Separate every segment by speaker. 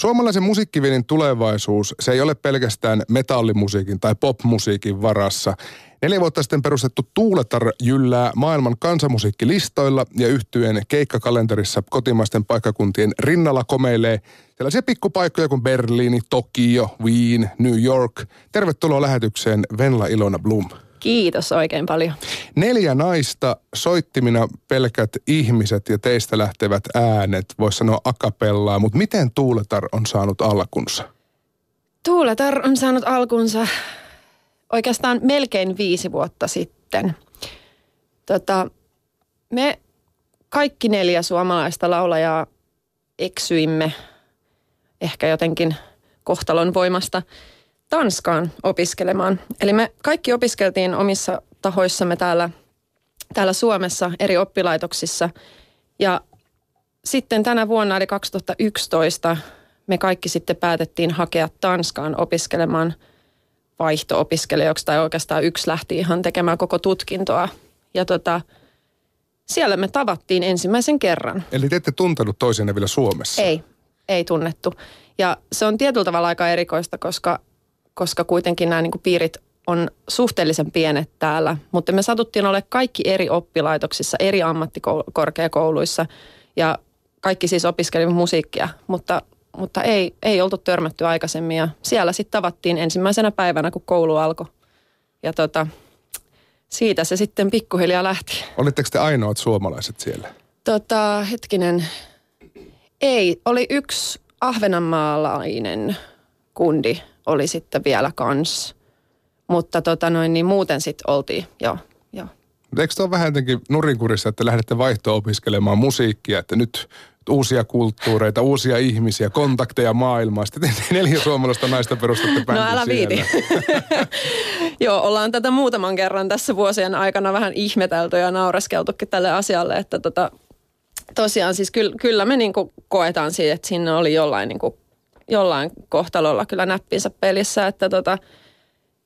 Speaker 1: Suomalaisen musiikkiviennin tulevaisuus, se ei ole pelkästään metallimusiikin tai popmusiikin varassa. Neljä vuotta sitten perustettu Tuuletar jyllää maailman kansanmusiikkilistoilla ja yhtyen keikkakalenterissa kotimaisten paikkakuntien rinnalla komeilee sellaisia pikkupaikkoja kuin Berliini, Tokio, Wien, New York. Tervetuloa lähetykseen Venla Ilona Blum.
Speaker 2: Kiitos oikein paljon.
Speaker 1: Neljä naista, soittimina pelkät ihmiset ja teistä lähtevät äänet, voisi sanoa akapellaa, mutta miten Tuuletar on saanut alkunsa?
Speaker 2: Tuuletar on saanut alkunsa oikeastaan melkein viisi vuotta sitten. Tota, me kaikki neljä suomalaista laulajaa eksyimme ehkä jotenkin kohtalon voimasta – Tanskaan opiskelemaan. Eli me kaikki opiskeltiin omissa tahoissamme täällä, täällä Suomessa eri oppilaitoksissa. Ja sitten tänä vuonna, eli 2011, me kaikki sitten päätettiin hakea Tanskaan opiskelemaan vaihto-opiskelijoiksi, tai oikeastaan yksi lähti ihan tekemään koko tutkintoa. Ja tota, siellä me tavattiin ensimmäisen kerran.
Speaker 1: Eli te ette tuntenut toisenne vielä Suomessa?
Speaker 2: Ei, ei tunnettu. Ja se on tietyllä tavalla aika erikoista, koska koska kuitenkin nämä niin kuin piirit on suhteellisen pienet täällä, mutta me satuttiin ole kaikki eri oppilaitoksissa, eri ammattikorkeakouluissa ja kaikki siis opiskelimme musiikkia, mutta, mutta ei, ei oltu törmätty aikaisemmin ja siellä sitten tavattiin ensimmäisenä päivänä, kun koulu alkoi. Ja tota, siitä se sitten pikkuhiljaa lähti.
Speaker 1: Olitteko te ainoat suomalaiset siellä?
Speaker 2: Tota, hetkinen, ei, oli yksi ahvenanmaalainen kundi – oli sitten vielä kans. Mutta tota noin, niin muuten sitten oltiin, joo, joo.
Speaker 1: Eikö tuo vähän jotenkin nurinkurissa, että lähdette vaihto-opiskelemaan musiikkia, että nyt uusia kulttuureita, uusia ihmisiä, kontakteja maailmaa. Sitten neljä suomalaista naista perustatte bändin
Speaker 2: No älä viiti. Joo, ollaan tätä muutaman kerran tässä vuosien aikana vähän ihmetelty ja naureskeltukin tälle asialle, että tota, tosiaan siis kyllä, kyllä me niinku koetaan siitä, että sinne oli jollain niinku jollain kohtalolla kyllä näppinsä pelissä, että tota,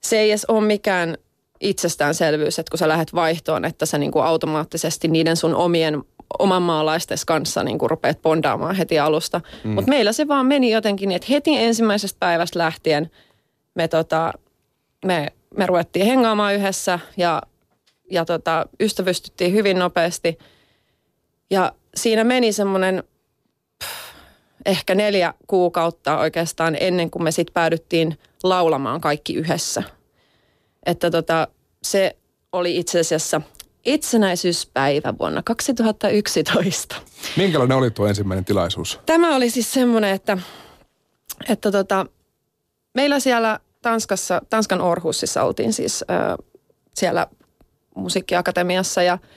Speaker 2: se ei edes ole mikään itsestäänselvyys, että kun sä lähdet vaihtoon, että sä niin kuin automaattisesti niiden sun omien oman maalaistes kanssa niin kuin rupeat bondaamaan heti alusta. Mm. Mutta meillä se vaan meni jotenkin että heti ensimmäisestä päivästä lähtien me, tota, me, me ruvettiin hengaamaan yhdessä ja, ja tota, ystävystyttiin hyvin nopeasti. Ja siinä meni semmoinen ehkä neljä kuukautta oikeastaan ennen kuin me sitten päädyttiin laulamaan kaikki yhdessä. Että tota, se oli itse asiassa itsenäisyyspäivä vuonna 2011.
Speaker 1: Minkälainen oli tuo ensimmäinen tilaisuus?
Speaker 2: Tämä oli siis semmoinen, että, että tota, meillä siellä Tanskassa, Tanskan Orhusissa oltiin siis äh, siellä musiikkiakatemiassa ja –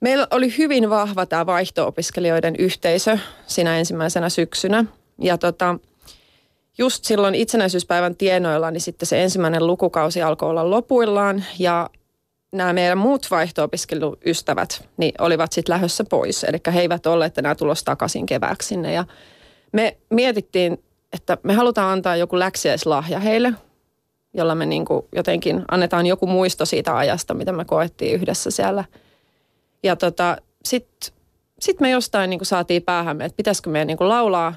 Speaker 2: Meillä oli hyvin vahva tämä vaihto-opiskelijoiden yhteisö siinä ensimmäisenä syksynä. Ja tota, just silloin itsenäisyyspäivän tienoilla, niin sitten se ensimmäinen lukukausi alkoi olla lopuillaan. Ja nämä meidän muut vaihto-opiskeluystävät niin olivat sitten lähdössä pois. Eli he eivät olleet enää tulossa takaisin kevääksi sinne. Ja me mietittiin, että me halutaan antaa joku läksiäislahja heille, jolla me niin jotenkin annetaan joku muisto siitä ajasta, mitä me koettiin yhdessä siellä – ja tota, sitten sit me jostain niin kuin saatiin päähän, että pitäisikö meidän niin kuin laulaa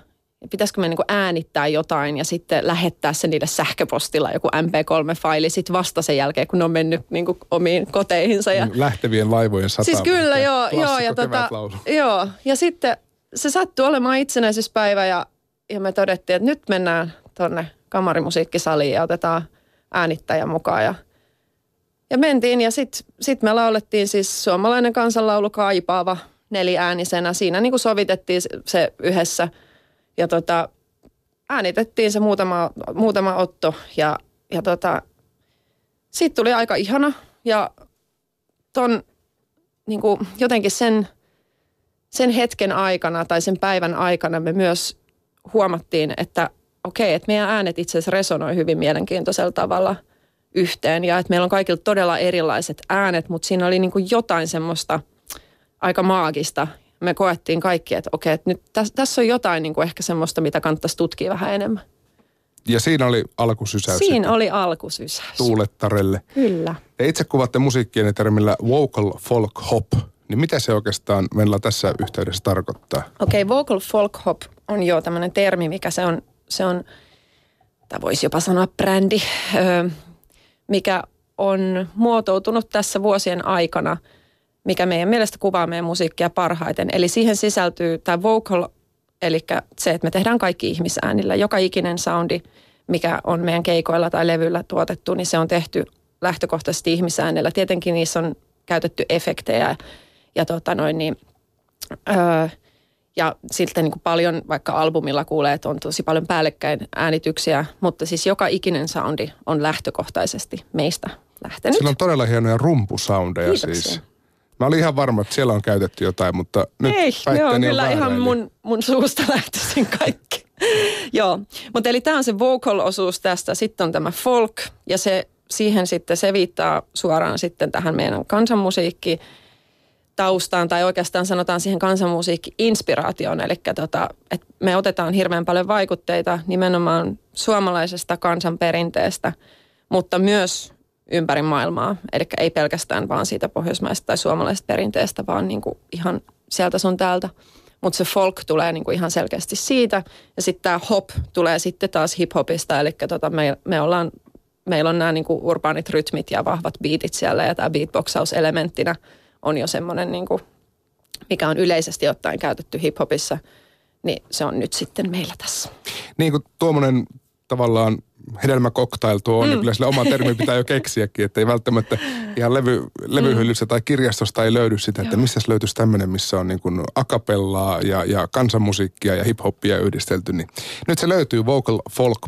Speaker 2: pitäisikö me niin kuin äänittää jotain ja sitten lähettää se niille sähköpostilla joku MP3-faili sitten vasta sen jälkeen, kun ne on mennyt niin kuin omiin koteihinsa. Ja...
Speaker 1: Lähtevien laivojen satama.
Speaker 2: Siis kyllä, joo. joo ja, tota, joo. ja sitten se sattui olemaan itsenäisyyspäivä ja, ja me todettiin, että nyt mennään tuonne kamarimusiikkisaliin ja otetaan äänittäjä mukaan ja – ja mentiin ja sitten sit me laulettiin siis suomalainen kansanlaulu Kaipaava neliäänisenä. Siinä niin kuin sovitettiin se yhdessä. Ja tota, äänitettiin se muutama, muutama otto. Ja, ja tota, siitä tuli aika ihana. Ja ton niin kuin jotenkin sen, sen hetken aikana tai sen päivän aikana me myös huomattiin, että okei, että meidän äänet itse asiassa resonoi hyvin mielenkiintoisella tavalla – yhteen ja että meillä on kaikilla todella erilaiset äänet, mutta siinä oli niin kuin jotain semmoista aika maagista. Me koettiin kaikki, että okei, että nyt tässä, tässä on jotain niin kuin ehkä semmoista, mitä kannattaisi tutkia vähän enemmän.
Speaker 1: Ja siinä oli alkusysäys.
Speaker 2: Siinä oli alkusysäys.
Speaker 1: Tuulettarelle.
Speaker 2: Kyllä.
Speaker 1: Ja itse kuvatte musiikkien termillä vocal folk hop. Niin mitä se oikeastaan meillä tässä yhteydessä tarkoittaa?
Speaker 2: Okei, okay, vocal folk hop on jo tämmöinen termi, mikä se on, se on tai voisi jopa sanoa brändi, ö, mikä on muotoutunut tässä vuosien aikana, mikä meidän mielestä kuvaa meidän musiikkia parhaiten. Eli siihen sisältyy tämä vocal, eli se, että me tehdään kaikki ihmisäänillä. Joka ikinen soundi, mikä on meidän keikoilla tai levyllä tuotettu, niin se on tehty lähtökohtaisesti ihmisäänellä. Tietenkin niissä on käytetty efektejä ja tota noin, niin, öö, ja siltä niin kuin paljon vaikka albumilla kuulee, että on tosi paljon päällekkäin äänityksiä, mutta siis joka ikinen soundi on lähtökohtaisesti meistä lähtenyt.
Speaker 1: Siellä on todella hienoja rumpusoundeja siis. Mä olin ihan varma, että siellä on käytetty jotain, mutta nyt
Speaker 2: Ei, ne on kyllä on ihan mun, mun suusta lähtöisin kaikki. Joo, mutta eli tämä on se vocal-osuus tästä. Sitten on tämä folk ja se siihen sitten se viittaa suoraan sitten tähän meidän kansanmusiikki taustaan tai oikeastaan sanotaan siihen kansanmusiikki-inspiraatioon. Eli tota, että me otetaan hirveän paljon vaikutteita nimenomaan suomalaisesta kansanperinteestä, mutta myös ympäri maailmaa. Eli ei pelkästään vaan siitä pohjoismaista tai suomalaisesta perinteestä, vaan niin kuin ihan sieltä sun täältä. Mutta se folk tulee niin kuin ihan selkeästi siitä. Ja sitten tämä hop tulee sitten taas hip-hopista. Eli tota me, me ollaan, meillä on nämä niin kuin urbaanit rytmit ja vahvat beatit siellä. Ja tämä beatboxaus elementtinä on jo semmoinen, niin kuin, mikä on yleisesti ottaen käytetty hip-hopissa. Niin se on nyt sitten meillä tässä.
Speaker 1: Niin kuin tuommoinen tavallaan hedelmäkoktailtu on, mm. niin kyllä sille oma termi pitää jo keksiäkin, että ei välttämättä ihan levy, levyhyllyssä tai kirjastosta ei löydy sitä, että missä löytyisi tämmöinen, missä on niin kuin akapellaa ja, ja kansanmusiikkia ja hip-hoppia yhdistelty. Niin nyt se löytyy Vocal Folk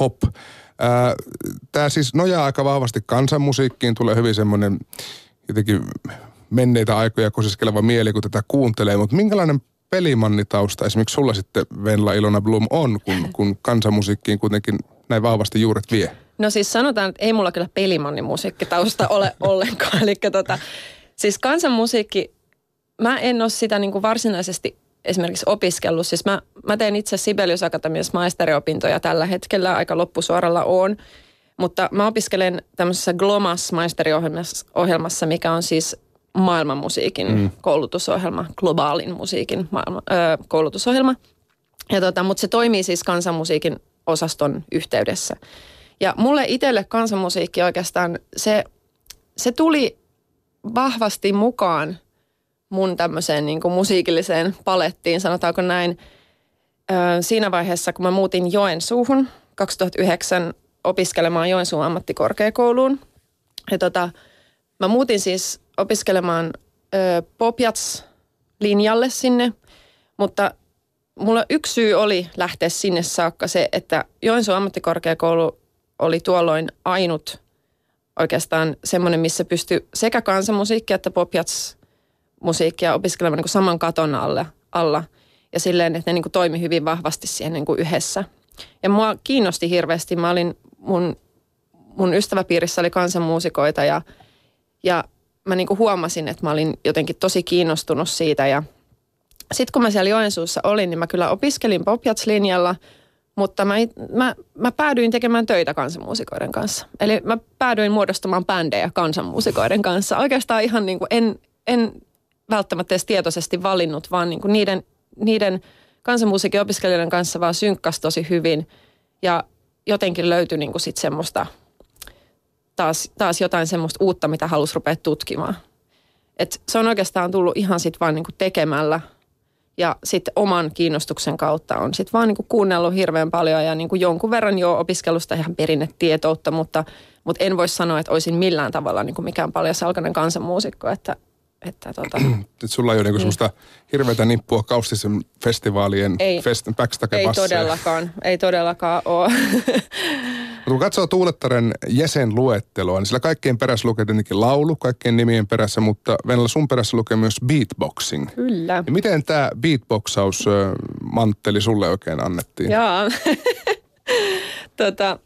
Speaker 1: Hop. Tämä siis nojaa aika vahvasti kansanmusiikkiin, tulee hyvin semmoinen jotenkin menneitä aikoja kosiskeleva mieli, kun tätä kuuntelee, mutta minkälainen pelimannitausta esimerkiksi sulla sitten Venla Ilona Blum on, kun, kun kansanmusiikkiin kuitenkin näin vahvasti juuret vie?
Speaker 2: No siis sanotaan, että ei mulla kyllä pelimannimusiikkitausta ole ollenkaan. Eli tota, siis kansanmusiikki, mä en ole sitä niin kuin varsinaisesti esimerkiksi opiskellut. Siis mä, mä teen itse Sibelius Akatemiassa maisteriopintoja tällä hetkellä, aika loppusuoralla on. Mutta mä opiskelen tämmöisessä Glomas maisteriohjelmassa, mikä on siis maailmanmusiikin mm. koulutusohjelma, globaalin musiikin maailma, ö, koulutusohjelma. Ja tota, mutta se toimii siis kansanmusiikin osaston yhteydessä. Ja mulle itselle kansanmusiikki oikeastaan, se, se tuli vahvasti mukaan mun tämmöiseen niin kuin musiikilliseen palettiin, sanotaanko näin. Ö, siinä vaiheessa, kun mä muutin Joensuuhun 2009 opiskelemaan Joensuun ammattikorkeakouluun. Ja tota, mä muutin siis opiskelemaan Popjats-linjalle sinne, mutta mulla yksi syy oli lähteä sinne saakka se, että Joensuun ammattikorkeakoulu oli tuolloin ainut oikeastaan semmoinen, missä pystyi sekä kansanmusiikkia että Popjats-musiikkia opiskelemaan niin kuin saman katon alle, alla. Ja silleen, että ne niin kuin toimi hyvin vahvasti siihen niin kuin yhdessä. Ja mua kiinnosti hirveästi. Mä olin, mun, mun ystäväpiirissä oli kansanmuusikoita ja, ja mä niin kuin huomasin, että mä olin jotenkin tosi kiinnostunut siitä ja sitten kun mä siellä Joensuussa olin, niin mä kyllä opiskelin Popjats-linjalla, mutta mä, mä, mä päädyin tekemään töitä kansanmuusikoiden kanssa. Eli mä päädyin muodostamaan bändejä kansanmuusikoiden kanssa. Oikeastaan ihan niin kuin en, en välttämättä edes tietoisesti valinnut, vaan niin kuin niiden, niiden kansanmusiikin opiskelijoiden kanssa vaan synkkas tosi hyvin. Ja jotenkin löytyi niin kuin sit semmoista – taas, taas jotain semmoista uutta, mitä halusi rupea tutkimaan. Et se on oikeastaan tullut ihan sitten vaan niinku tekemällä ja sitten oman kiinnostuksen kautta on sitten vaan niinku kuunnellut hirveän paljon ja niinku jonkun verran jo opiskelusta ihan perinnetietoutta, mutta, mutta en voi sanoa, että olisin millään tavalla niinku mikään salkainen kansanmuusikko, että että tota,
Speaker 1: Et sulla ei ole niinku niin. semmoista hirveätä nippua kaustisen festivaalien ei, fest,
Speaker 2: Ei todellakaan, ei todellakaan ole.
Speaker 1: Mutta kun katsoo Tuulettaren jäsenluetteloa, niin sillä kaikkein perässä lukee tietenkin laulu, kaikkien nimien perässä, mutta Venäjällä sun perässä lukee myös beatboxing.
Speaker 2: Kyllä.
Speaker 1: Ja miten tämä beatboxaus mantteli sulle oikein annettiin?
Speaker 2: Joo. tota,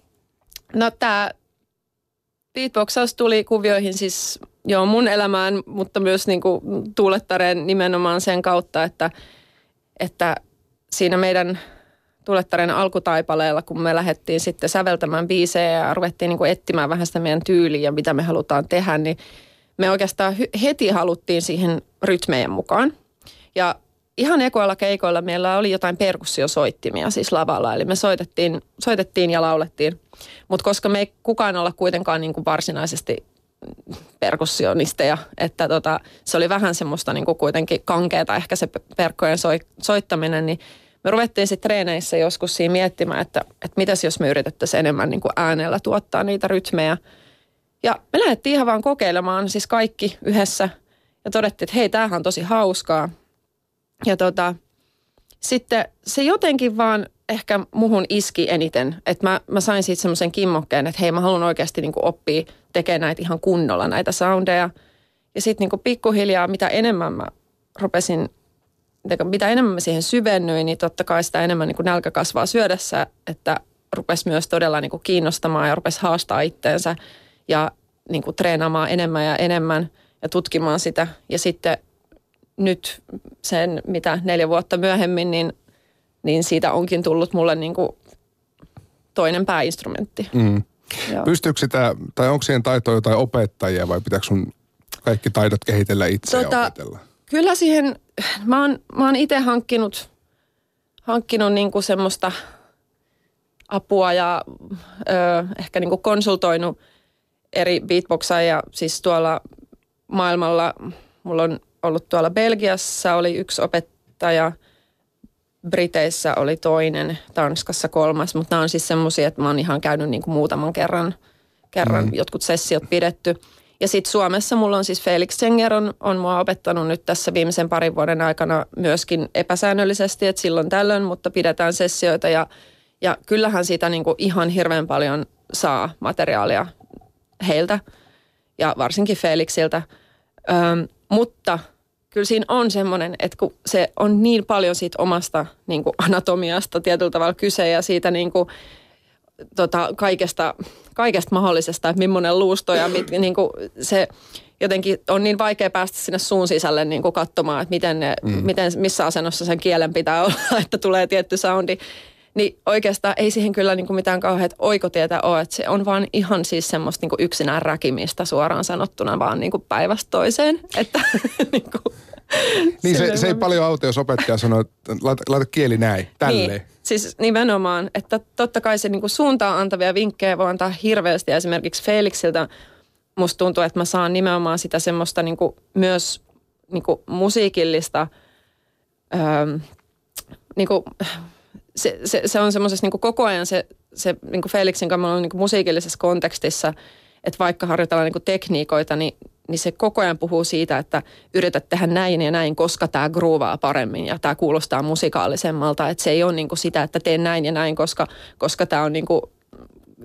Speaker 2: no tämä beatboxaus tuli kuvioihin siis joo mun elämään, mutta myös niinku Tuulettareen nimenomaan sen kautta, että, että siinä meidän Tulettaren alkutaipaleella, kun me lähdettiin sitten säveltämään biisejä ja ruvettiin niin kuin etsimään vähän sitä meidän tyyliä ja mitä me halutaan tehdä, niin me oikeastaan heti haluttiin siihen rytmejen mukaan. Ja ihan ekoilla keikoilla meillä oli jotain perkussiosoittimia siis lavalla. Eli me soitettiin, soitettiin ja laulettiin. Mutta koska me ei kukaan olla kuitenkaan niin kuin varsinaisesti perkussionisteja, että tota, se oli vähän semmoista niin kuin kuitenkin kankeeta ehkä se perkkojen soittaminen, niin me ruvettiin sitten treeneissä joskus siinä miettimään, että, että mitäs jos me yritettäisiin enemmän niin kuin äänellä tuottaa niitä rytmejä. Ja me lähdettiin ihan vaan kokeilemaan siis kaikki yhdessä ja todettiin, että hei, tämähän on tosi hauskaa. Ja tota, sitten se jotenkin vaan ehkä muhun iski eniten, että mä, mä sain siitä semmoisen kimmokkeen, että hei mä haluan oikeasti niin kuin oppia tekemään näitä ihan kunnolla näitä soundeja. Ja sitten niin pikkuhiljaa, mitä enemmän mä rupesin mitä enemmän mä siihen syvennyin, niin totta kai sitä enemmän niin kuin nälkä kasvaa syödessä, että rupesi myös todella niin kuin kiinnostamaan ja rupesi haastaa itteensä ja niin kuin treenaamaan enemmän ja enemmän ja tutkimaan sitä. Ja sitten nyt sen, mitä neljä vuotta myöhemmin, niin, niin siitä onkin tullut mulle niin kuin toinen pääinstrumentti. Mm.
Speaker 1: Pystyykö sitä, tai onko siihen taitoja jotain opettajia vai pitääkö sun kaikki taidot kehitellä itse tota, ja opetella?
Speaker 2: Kyllä siihen, mä oon, mä oon itse hankkinut, hankkinut niinku semmoista apua ja ö, ehkä niinku konsultoinut eri beatboxaajia. Siis tuolla maailmalla, mulla on ollut tuolla Belgiassa oli yksi opettaja, Briteissä oli toinen, Tanskassa kolmas, mutta nämä on siis semmoisia, että mä oon ihan käynyt niinku muutaman kerran, kerran mm. jotkut sessiot pidetty – ja sitten Suomessa mulla on siis Felix Senger on, on mua opettanut nyt tässä viimeisen parin vuoden aikana myöskin epäsäännöllisesti, että silloin tällöin, mutta pidetään sessioita ja, ja kyllähän siitä niin kuin ihan hirveän paljon saa materiaalia heiltä ja varsinkin Felixiltä. Öm, mutta kyllä siinä on semmoinen, että kun se on niin paljon siitä omasta niin kuin anatomiasta tietyllä tavalla kyse ja siitä niin kuin, tota, kaikesta, kaikesta mahdollisesta, että millainen luusto ja mit, niin kuin se jotenkin on niin vaikea päästä sinne suun sisälle niin kuin katsomaan, että miten ne, mm. miten, missä asennossa sen kielen pitää olla, että tulee tietty soundi. Niin oikeastaan ei siihen kyllä niin kuin mitään kauheat oikotietä ole, että se on vaan ihan siis semmoista niin kuin yksinään räkimistä suoraan sanottuna vaan niin kuin päivästä toiseen. Että niin kuin,
Speaker 1: niin se, se ei paljon auta, jos opettaja sanoo, että laita, laita kieli näin, tälleen.
Speaker 2: Niin, siis nimenomaan, että totta kai se niinku suuntaan antavia vinkkejä voi antaa hirveästi. Esimerkiksi Felixiltä musta tuntuu, että mä saan nimenomaan sitä semmoista niinku myös niinku musiikillista, öö, niinku, se, se, se on semmoisessa niinku koko ajan se, se niinku Felixin kanssa niinku musiikillisessa kontekstissa, että vaikka harjoitellaan niinku tekniikoita, niin niin se koko ajan puhuu siitä, että yrität tehdä näin ja näin, koska tämä groovaa paremmin ja tämä kuulostaa musikaalisemmalta. Että se ei ole niin kuin sitä, että teen näin ja näin, koska, koska tämä on niin kuin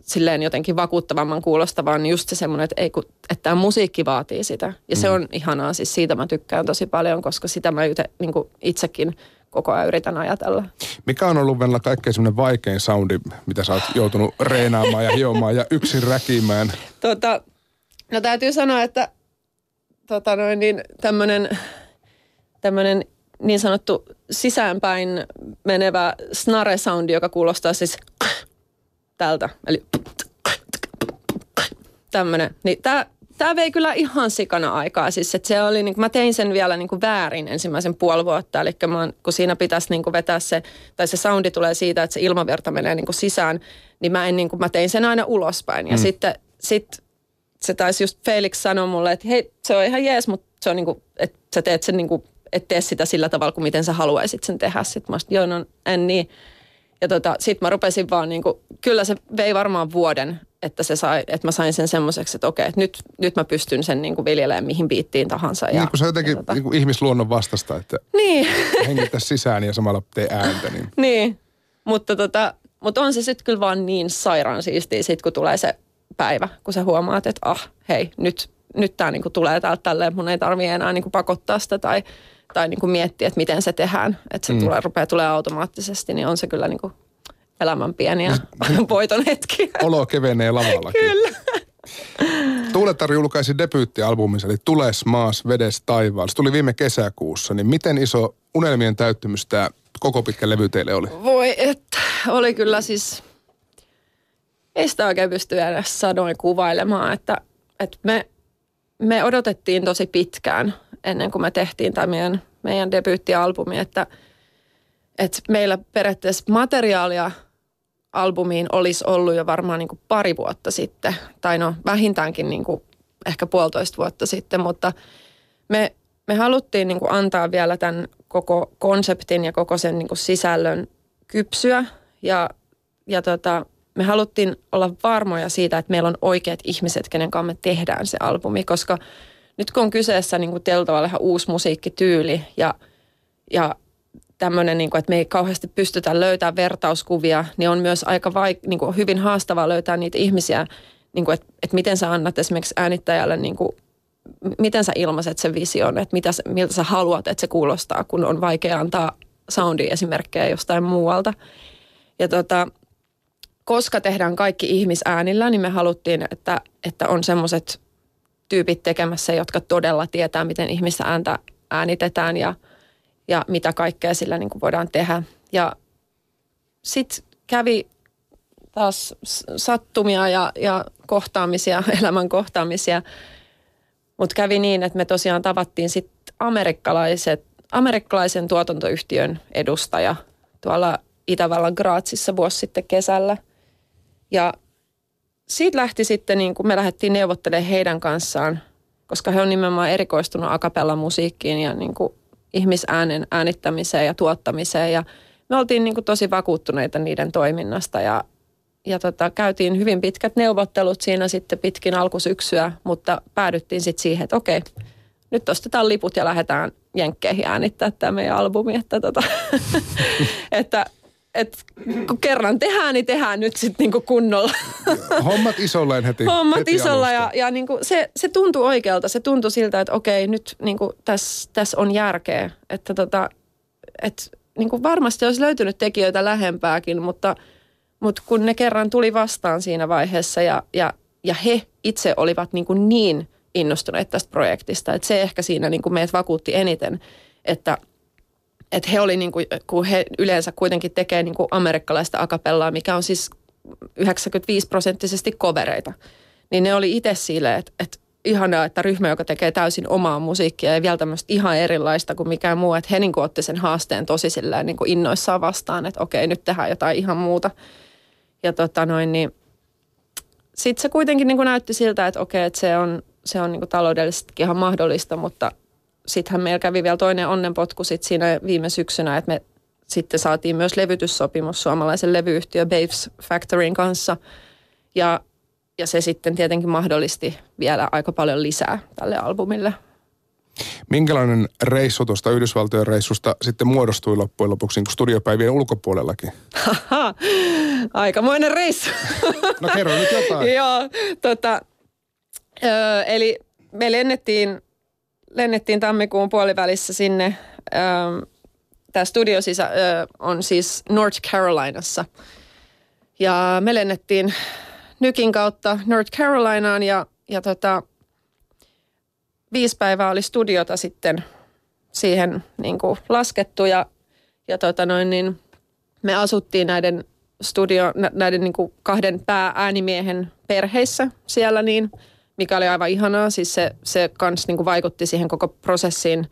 Speaker 2: silleen jotenkin vakuuttavamman kuulostavaa, niin just se semmoinen, että, ei, että tämä musiikki vaatii sitä. Ja mm. se on ihanaa, siis siitä mä tykkään tosi paljon, koska sitä mä ite, niin itsekin koko ajan yritän ajatella.
Speaker 1: Mikä on ollut vielä kaikkein semmoinen vaikein soundi, mitä sä oot joutunut reenaamaan ja hiomaan ja yksin räkimään?
Speaker 2: Tota, no täytyy sanoa, että tota noin, niin tämmöinen tämmönen niin sanottu sisäänpäin menevä snare-soundi, joka kuulostaa siis tältä. Eli tämmöinen. Niin tämä tämä vei kyllä ihan sikana aikaa. Siis, se oli, niin mä tein sen vielä niin kuin väärin ensimmäisen puoli vuotta. Eli mä, kun siinä pitäisi niin kuin vetää se, tai se soundi tulee siitä, että se ilmavirta menee niin kuin sisään, niin mä, en, niin kuin, mä tein sen aina ulospäin. Ja mm. sitten sit se taisi just Felix sanoa mulle, että hei, se on ihan jees, mutta se on niinku, että sä teet sen niinku, et tee sitä sillä tavalla kuin miten sä haluaisit sen tehdä. Sitten mä joo, no en niin. Ja tota, sit mä rupesin vaan niinku, kyllä se vei varmaan vuoden, että, se sai, että mä sain sen semmoiseksi, että okei, että nyt, nyt mä pystyn sen niinku viljelemään mihin biittiin tahansa. Ja,
Speaker 1: niin kun se on jotenkin tota... niinku ihmisluonnon vastasta, että
Speaker 2: niin.
Speaker 1: hengitä sisään ja samalla tee ääntä. Niin,
Speaker 2: niin. mutta, tota, mutta on se sitten kyllä vaan niin sairaan siistiä sit kun tulee se päivä, kun sä huomaat, että ah, hei, nyt, nyt tämä niinku tulee täältä tälleen, mun ei tarvitse enää niinku pakottaa sitä tai, tai niinku miettiä, että miten se tehdään. Että se mm. tulee, rupeaa tulee automaattisesti, niin on se kyllä niinku elämän pieniä voiton hetkiä.
Speaker 1: Olo kevenee lavallakin.
Speaker 2: kyllä.
Speaker 1: Tuuletar julkaisi debyyttialbuminsa, eli Tules maas, vedes taivaalla. Se tuli viime kesäkuussa, niin miten iso unelmien täyttymys tämä koko pitkä levy teille oli?
Speaker 2: Voi että, oli kyllä siis ei sitä oikein pysty edes sanoin kuvailemaan, että, että me, me odotettiin tosi pitkään ennen kuin me tehtiin tämä meidän, meidän debyyttialbumi, että, että meillä periaatteessa materiaalia albumiin olisi ollut jo varmaan niin kuin pari vuotta sitten, tai no vähintäänkin niin kuin ehkä puolitoista vuotta sitten, mutta me, me haluttiin niin kuin antaa vielä tämän koko konseptin ja koko sen niin kuin sisällön kypsyä. Ja, ja tota, me haluttiin olla varmoja siitä, että meillä on oikeat ihmiset, kenen kanssa me tehdään se albumi, koska nyt kun on kyseessä niin kuin tavalla ihan uusi musiikkityyli ja, ja tämmöinen, niin että me ei kauheasti pystytä löytämään vertauskuvia, niin on myös aika vaik- niin kuin hyvin haastavaa löytää niitä ihmisiä, niin kuin, että, että miten sä annat esimerkiksi äänittäjälle, niin kuin, miten sä ilmaiset sen vision, että mitä, miltä sä haluat, että se kuulostaa, kun on vaikea antaa soundi-esimerkkejä jostain muualta. Ja tota, koska tehdään kaikki ihmisäänillä, niin me haluttiin, että, että on semmoiset tyypit tekemässä, jotka todella tietää, miten ihmistä ääntä äänitetään ja, ja mitä kaikkea sillä niin kuin voidaan tehdä. Ja sitten kävi taas sattumia ja, ja kohtaamisia, elämän kohtaamisia. Mutta kävi niin, että me tosiaan tavattiin sitten amerikkalaiset, amerikkalaisen tuotantoyhtiön edustaja tuolla Itävallan Graatsissa vuosi sitten kesällä. Ja siitä lähti sitten, niin kuin me lähdettiin neuvottelemaan heidän kanssaan, koska he on nimenomaan erikoistunut akapella musiikkiin ja niin kuin ihmisäänen äänittämiseen ja tuottamiseen. Ja me oltiin niin kuin tosi vakuuttuneita niiden toiminnasta ja, ja tota, käytiin hyvin pitkät neuvottelut siinä sitten pitkin alkusyksyä, mutta päädyttiin sitten siihen, että okei, nyt ostetaan liput ja lähdetään Jenkkeihin äänittää tämä meidän albumi. Että, tota, että että kun kerran tehdään, niin tehdään nyt sitten niinku kunnolla.
Speaker 1: Hommat isolleen heti.
Speaker 2: Hommat
Speaker 1: heti
Speaker 2: isolla ja, ja niinku se, se tuntui oikealta. Se tuntui siltä, että okei, nyt niinku tässä täs on järkeä. Että tota, et, niinku varmasti olisi löytynyt tekijöitä lähempääkin, mutta, mutta kun ne kerran tuli vastaan siinä vaiheessa ja, ja, ja he itse olivat niinku niin innostuneet tästä projektista, että se ehkä siinä niinku meidät vakuutti eniten, että – että he oli niin kuin, kun he yleensä kuitenkin tekee niin kuin amerikkalaista akapellaa, mikä on siis 95 prosenttisesti kovereita, niin ne oli itse sille, että, että ihanaa, että ryhmä, joka tekee täysin omaa musiikkia ja vielä tämmöistä ihan erilaista kuin mikään muu, että he niin kuin otti sen haasteen tosi silleen niin innoissaan vastaan, että okei, nyt tehdään jotain ihan muuta. Ja tota noin, niin sitten se kuitenkin niin kuin näytti siltä, että okei, että se on, se on niin kuin taloudellisestikin ihan mahdollista, mutta sittenhän meillä kävi vielä toinen onnenpotku sit siinä viime syksynä, että me sitten saatiin myös levytyssopimus suomalaisen levyyhtiö Babes Factoryn kanssa. Ja, ja se sitten tietenkin mahdollisti vielä aika paljon lisää tälle albumille.
Speaker 1: Minkälainen reissu tuosta Yhdysvaltojen reissusta sitten muodostui loppujen lopuksi niin studiopäivien ulkopuolellakin?
Speaker 2: aikamoinen reissu.
Speaker 1: no kerro nyt jotain.
Speaker 2: Joo, tota, ö, eli me lennettiin lennettiin tammikuun puolivälissä sinne. Tämä studio sisä, on siis North Carolinassa. Ja me lennettiin Nykin kautta North Carolinaan ja, ja tota, viisi päivää oli studiota sitten siihen niin kuin laskettu ja, ja tota noin, niin me asuttiin näiden studio, näiden niin kuin kahden päääänimiehen perheissä siellä niin – mikä oli aivan ihanaa. Siis se, se kans niin kuin vaikutti siihen koko prosessiin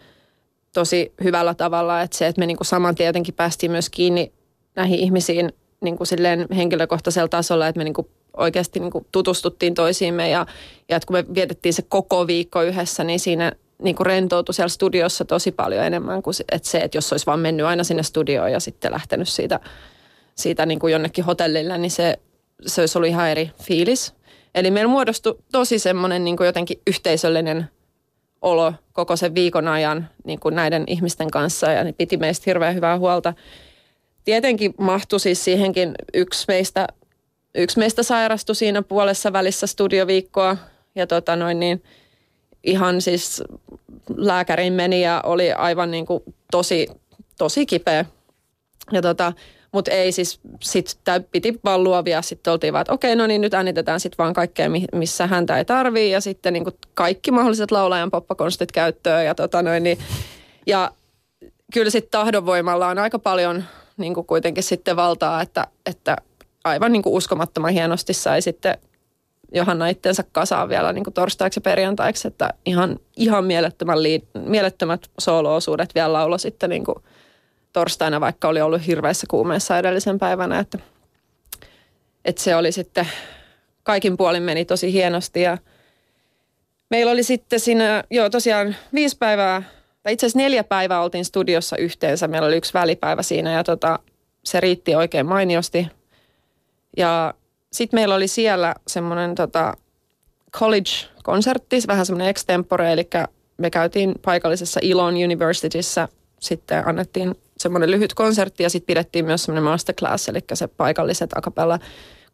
Speaker 2: tosi hyvällä tavalla, että se, että me niin kuin saman tien jotenkin päästiin myös kiinni näihin ihmisiin niin kuin silleen henkilökohtaisella tasolla, että me niin kuin oikeasti niin kuin tutustuttiin toisiimme ja, ja että kun me vietettiin se koko viikko yhdessä, niin siinä niin kuin rentoutui siellä studiossa tosi paljon enemmän kuin että se, että jos olisi vaan mennyt aina sinne studioon ja sitten lähtenyt siitä, siitä niin kuin jonnekin hotellille, niin se, se olisi ollut ihan eri fiilis. Eli meillä muodostui tosi semmoinen niin kuin jotenkin yhteisöllinen olo koko sen viikon ajan niin kuin näiden ihmisten kanssa ja ne piti meistä hirveän hyvää huolta. Tietenkin mahtui siis siihenkin yksi meistä, yksi meistä sairastui siinä puolessa välissä studioviikkoa ja tota noin niin, ihan siis lääkäriin meni ja oli aivan niin kuin tosi, tosi kipeä. Ja tota, mutta ei siis, sit piti vaan luovia. Sitten oltiin vaan, että okei, no niin nyt äänitetään sitten vaan kaikkea, missä häntä ei tarvii. Ja sitten niin kaikki mahdolliset laulajan poppakonstit käyttöön. Ja, tota noin, niin, ja kyllä sitten tahdonvoimalla on aika paljon niin kuin kuitenkin sitten valtaa, että, että aivan niin kuin uskomattoman hienosti sai sitten Johanna itteensä kasaan vielä niin kuin torstaiksi ja perjantaiksi, että ihan, ihan mielettömän lii, mielettömät soolo-osuudet vielä laulo sitten niin kuin torstaina, vaikka oli ollut hirveässä kuumeessa edellisen päivänä, että, että se oli sitten, kaikin puolin meni tosi hienosti ja meillä oli sitten siinä, joo tosiaan viisi päivää, tai itse asiassa neljä päivää oltiin studiossa yhteensä, meillä oli yksi välipäivä siinä ja tota, se riitti oikein mainiosti. Ja sitten meillä oli siellä semmoinen tota, college-konsertti, vähän semmoinen extempore, eli me käytiin paikallisessa Ilon Universityssä, sitten annettiin semmoinen lyhyt konsertti ja sitten pidettiin myös semmoinen masterclass, eli se paikalliset akapella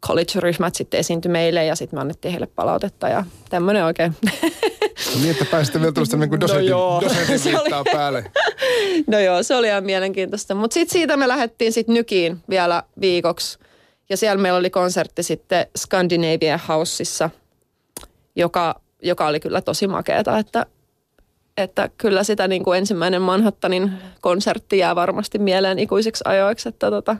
Speaker 2: college-ryhmät sitten esiintyi meille ja sitten me annettiin heille palautetta ja tämmöinen oikein.
Speaker 1: Niin, että pääsitte vielä tuosta niin dosentin, no dosentin oli, päälle.
Speaker 2: no joo, se oli ihan mielenkiintoista. Mutta sitten siitä me lähdettiin sitten Nykiin vielä viikoksi ja siellä meillä oli konsertti sitten Scandinavia Houseissa, joka, joka oli kyllä tosi makeata, että, että kyllä sitä niin kuin ensimmäinen Manhattanin konsertti jää varmasti mieleen ikuisiksi ajoiksi, että tota,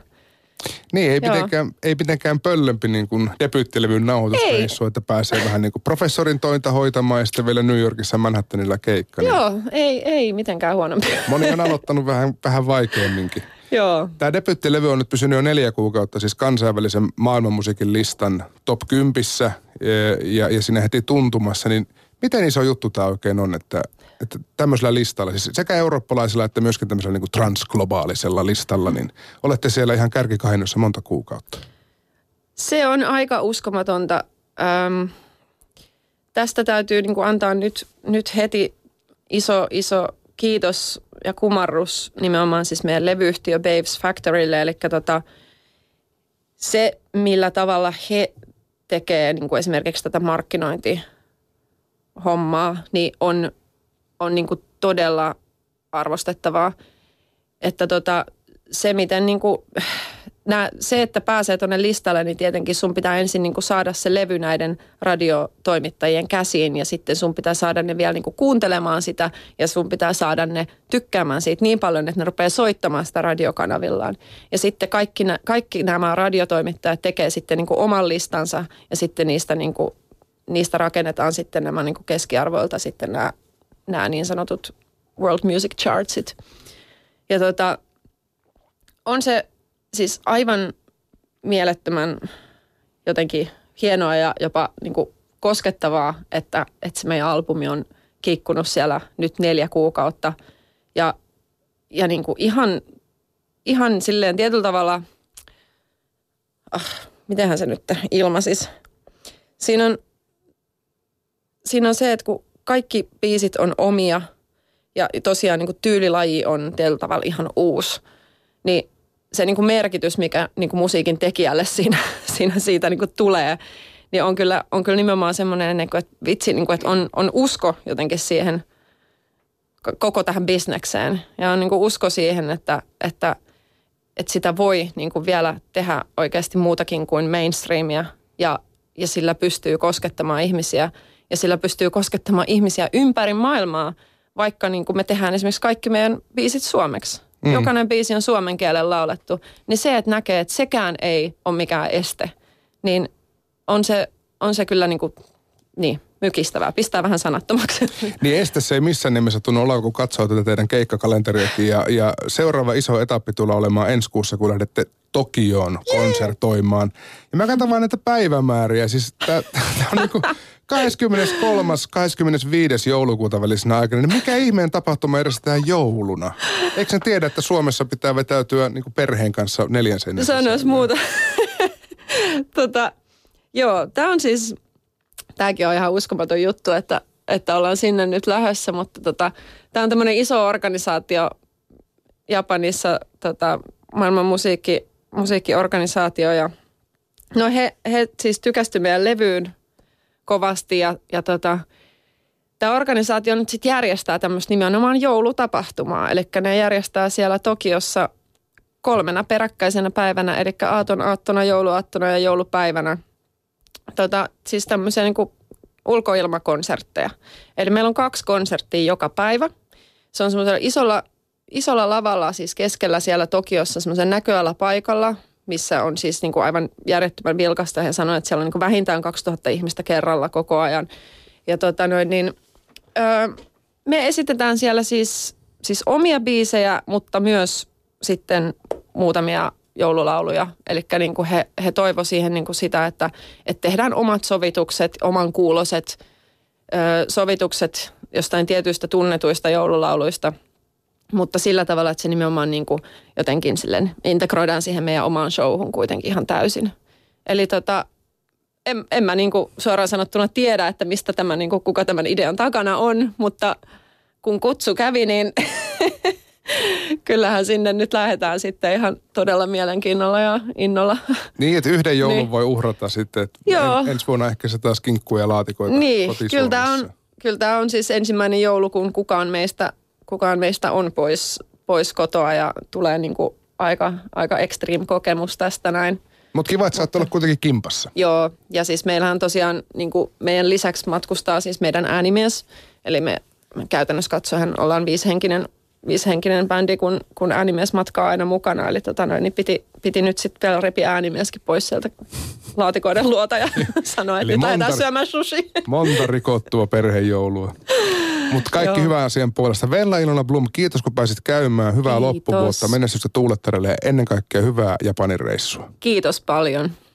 Speaker 1: niin, ei mitenkään, ei mitenkään pöllömpi niin kuin debyyttilevyn nauhoitusreissu, että pääsee vähän niin kuin professorin tointa hoitamaan ja sitten vielä New Yorkissa Manhattanilla keikka.
Speaker 2: Niin Joo, ei, ei mitenkään huonompi.
Speaker 1: Moni on aloittanut vähän, vähän vaikeamminkin.
Speaker 2: Joo.
Speaker 1: Tämä debyyttilevy on nyt pysynyt jo neljä kuukautta siis kansainvälisen maailmanmusiikin listan top 10 ja, ja, ja sinne heti tuntumassa, niin miten iso juttu tämä oikein on, että, että tämmöisellä listalla, siis sekä eurooppalaisella että myöskin tämmöisellä niin transglobaalisella listalla, niin olette siellä ihan kärkikahinnossa monta kuukautta.
Speaker 2: Se on aika uskomatonta. Öm, tästä täytyy niin kuin antaa nyt, nyt heti iso, iso kiitos ja kumarrus nimenomaan siis meidän levyyhtiö Babes Factorylle. Eli tota, se, millä tavalla he tekee niin kuin esimerkiksi tätä markkinointihommaa, niin on, on niin kuin todella arvostettavaa. Että tota, se, miten niin kuin, nää, se, että pääsee tuonne listalle, niin tietenkin sun pitää ensin niin kuin saada se levy näiden radiotoimittajien käsiin ja sitten sun pitää saada ne vielä niin kuin kuuntelemaan sitä ja sun pitää saada ne tykkäämään siitä niin paljon, että ne rupeaa soittamaan sitä radiokanavillaan. Ja sitten kaikki, kaikki nämä radiotoimittajat tekee sitten niin kuin oman listansa ja sitten niistä, niin kuin, niistä rakennetaan sitten nämä niin kuin keskiarvoilta sitten nämä, nämä niin sanotut World Music Chartsit. Ja tota, on se siis aivan mielettömän jotenkin hienoa ja jopa niin kuin koskettavaa, että, että se meidän albumi on kiikkunut siellä nyt neljä kuukautta. Ja, ja niin kuin ihan, ihan silleen tietyllä tavalla, ah, mitenhän se nyt ilmasis. Siinä on, siinä on se, että kun kaikki biisit on omia ja tosiaan niin kuin tyylilaji on tietyllä tavalla ihan uusi, niin se niin kuin merkitys, mikä niin kuin musiikin tekijälle siinä, siinä siitä niin kuin tulee, niin on kyllä, on kyllä nimenomaan semmoinen, niin että vitsi, niin kuin, että on, on usko jotenkin siihen koko tähän bisnekseen. Ja on niin kuin usko siihen, että, että, että sitä voi niin kuin vielä tehdä oikeasti muutakin kuin mainstreamia ja, ja sillä pystyy koskettamaan ihmisiä ja sillä pystyy koskettamaan ihmisiä ympäri maailmaa, vaikka niin kuin me tehdään esimerkiksi kaikki meidän biisit suomeksi. Mm. jokainen biisi on suomen kielen laulettu, niin se, että näkee, että sekään ei ole mikään este, niin on se, on se kyllä niin kuin, niin, mykistävää. Pistää vähän sanattomaksi.
Speaker 1: Niin este se ei missään nimessä tunnu olla, kun katsoo tätä teidän keikkakalenteriakin. Ja, ja seuraava iso etappi tulee olemaan ensi kuussa, kun lähdette Tokioon konsertoimaan. Ja mä katson vaan näitä päivämääriä. Siis tää, tää on niinku 23. 25. joulukuuta välisenä aikana, niin mikä ihmeen tapahtuma järjestetään jouluna? Eikö sen tiedä, että Suomessa pitää vetäytyä niin kuin perheen kanssa neljän seinän?
Speaker 2: Sanois muuta. tota, joo, tämä on siis, tämäkin on ihan uskomaton juttu, että, että ollaan sinne nyt lähdössä, mutta tota, tämä on tämmöinen iso organisaatio Japanissa, tota, maailman musiikki, musiikkiorganisaatio ja no he, he siis tykästy meidän levyyn kovasti ja, ja tota, tämä organisaatio nyt sitten järjestää tämmöistä nimenomaan joulutapahtumaa. Eli ne järjestää siellä Tokiossa kolmena peräkkäisenä päivänä, eli aaton aattona, jouluaattona ja joulupäivänä. Tota, siis tämmöisiä niin ulkoilmakonsertteja. Eli meillä on kaksi konserttia joka päivä. Se on semmoisella isolla, isolla lavalla, siis keskellä siellä Tokiossa, semmoisen näköalapaikalla, missä on siis niin kuin aivan järjettömän vilkasta. He sanoivat, että siellä on niin kuin vähintään 2000 ihmistä kerralla koko ajan. Ja tota noin, niin, öö, me esitetään siellä siis, siis omia biisejä, mutta myös sitten muutamia joululauluja. Eli niin he, he toivo siihen niin kuin sitä, että, että tehdään omat sovitukset, oman kuuloset ö, sovitukset jostain tietyistä tunnetuista joululauluista, mutta sillä tavalla, että se nimenomaan niin kuin jotenkin silleen integroidaan siihen meidän omaan showhun kuitenkin ihan täysin. Eli tota, en, en mä niin kuin suoraan sanottuna tiedä, että mistä tämä, niin kuin, kuka tämän idean takana on, mutta kun kutsu kävi, niin kyllähän sinne nyt lähdetään sitten ihan todella mielenkiinnolla ja innolla.
Speaker 1: Niin, että yhden joulun niin. voi uhrata sitten, että Joo. En, ensi vuonna ehkä se taas kinkkuja ja laatikoita
Speaker 2: Niin, kyllä tämä, on, kyllä tämä on siis ensimmäinen joulu, kun kukaan meistä, kukaan meistä on pois, pois kotoa ja tulee niin kuin aika, aika extreme kokemus tästä näin.
Speaker 1: Mutta kiva, että saat olla kuitenkin kimpassa.
Speaker 2: Joo, ja siis meillähän tosiaan niin kuin meidän lisäksi matkustaa siis meidän äänimies. Eli me, me käytännössä katsoen ollaan viisihenkinen viisihenkinen bändi, kun, kun äänimies matkaa aina mukana. Eli tota noin, niin piti, piti nyt sitten vielä repi äänimieskin pois sieltä laatikoiden luota ja sanoa, että nyt lähdetään syömään sushi.
Speaker 1: Monta rikottua perhejoulua. Mutta kaikki Joo. hyvää asian puolesta. Venla Ilona Blum, kiitos kun pääsit käymään. Hyvää kiitos. loppuvuotta, menestystä tuulettarelle ja ennen kaikkea hyvää Japanin reissua.
Speaker 2: Kiitos paljon.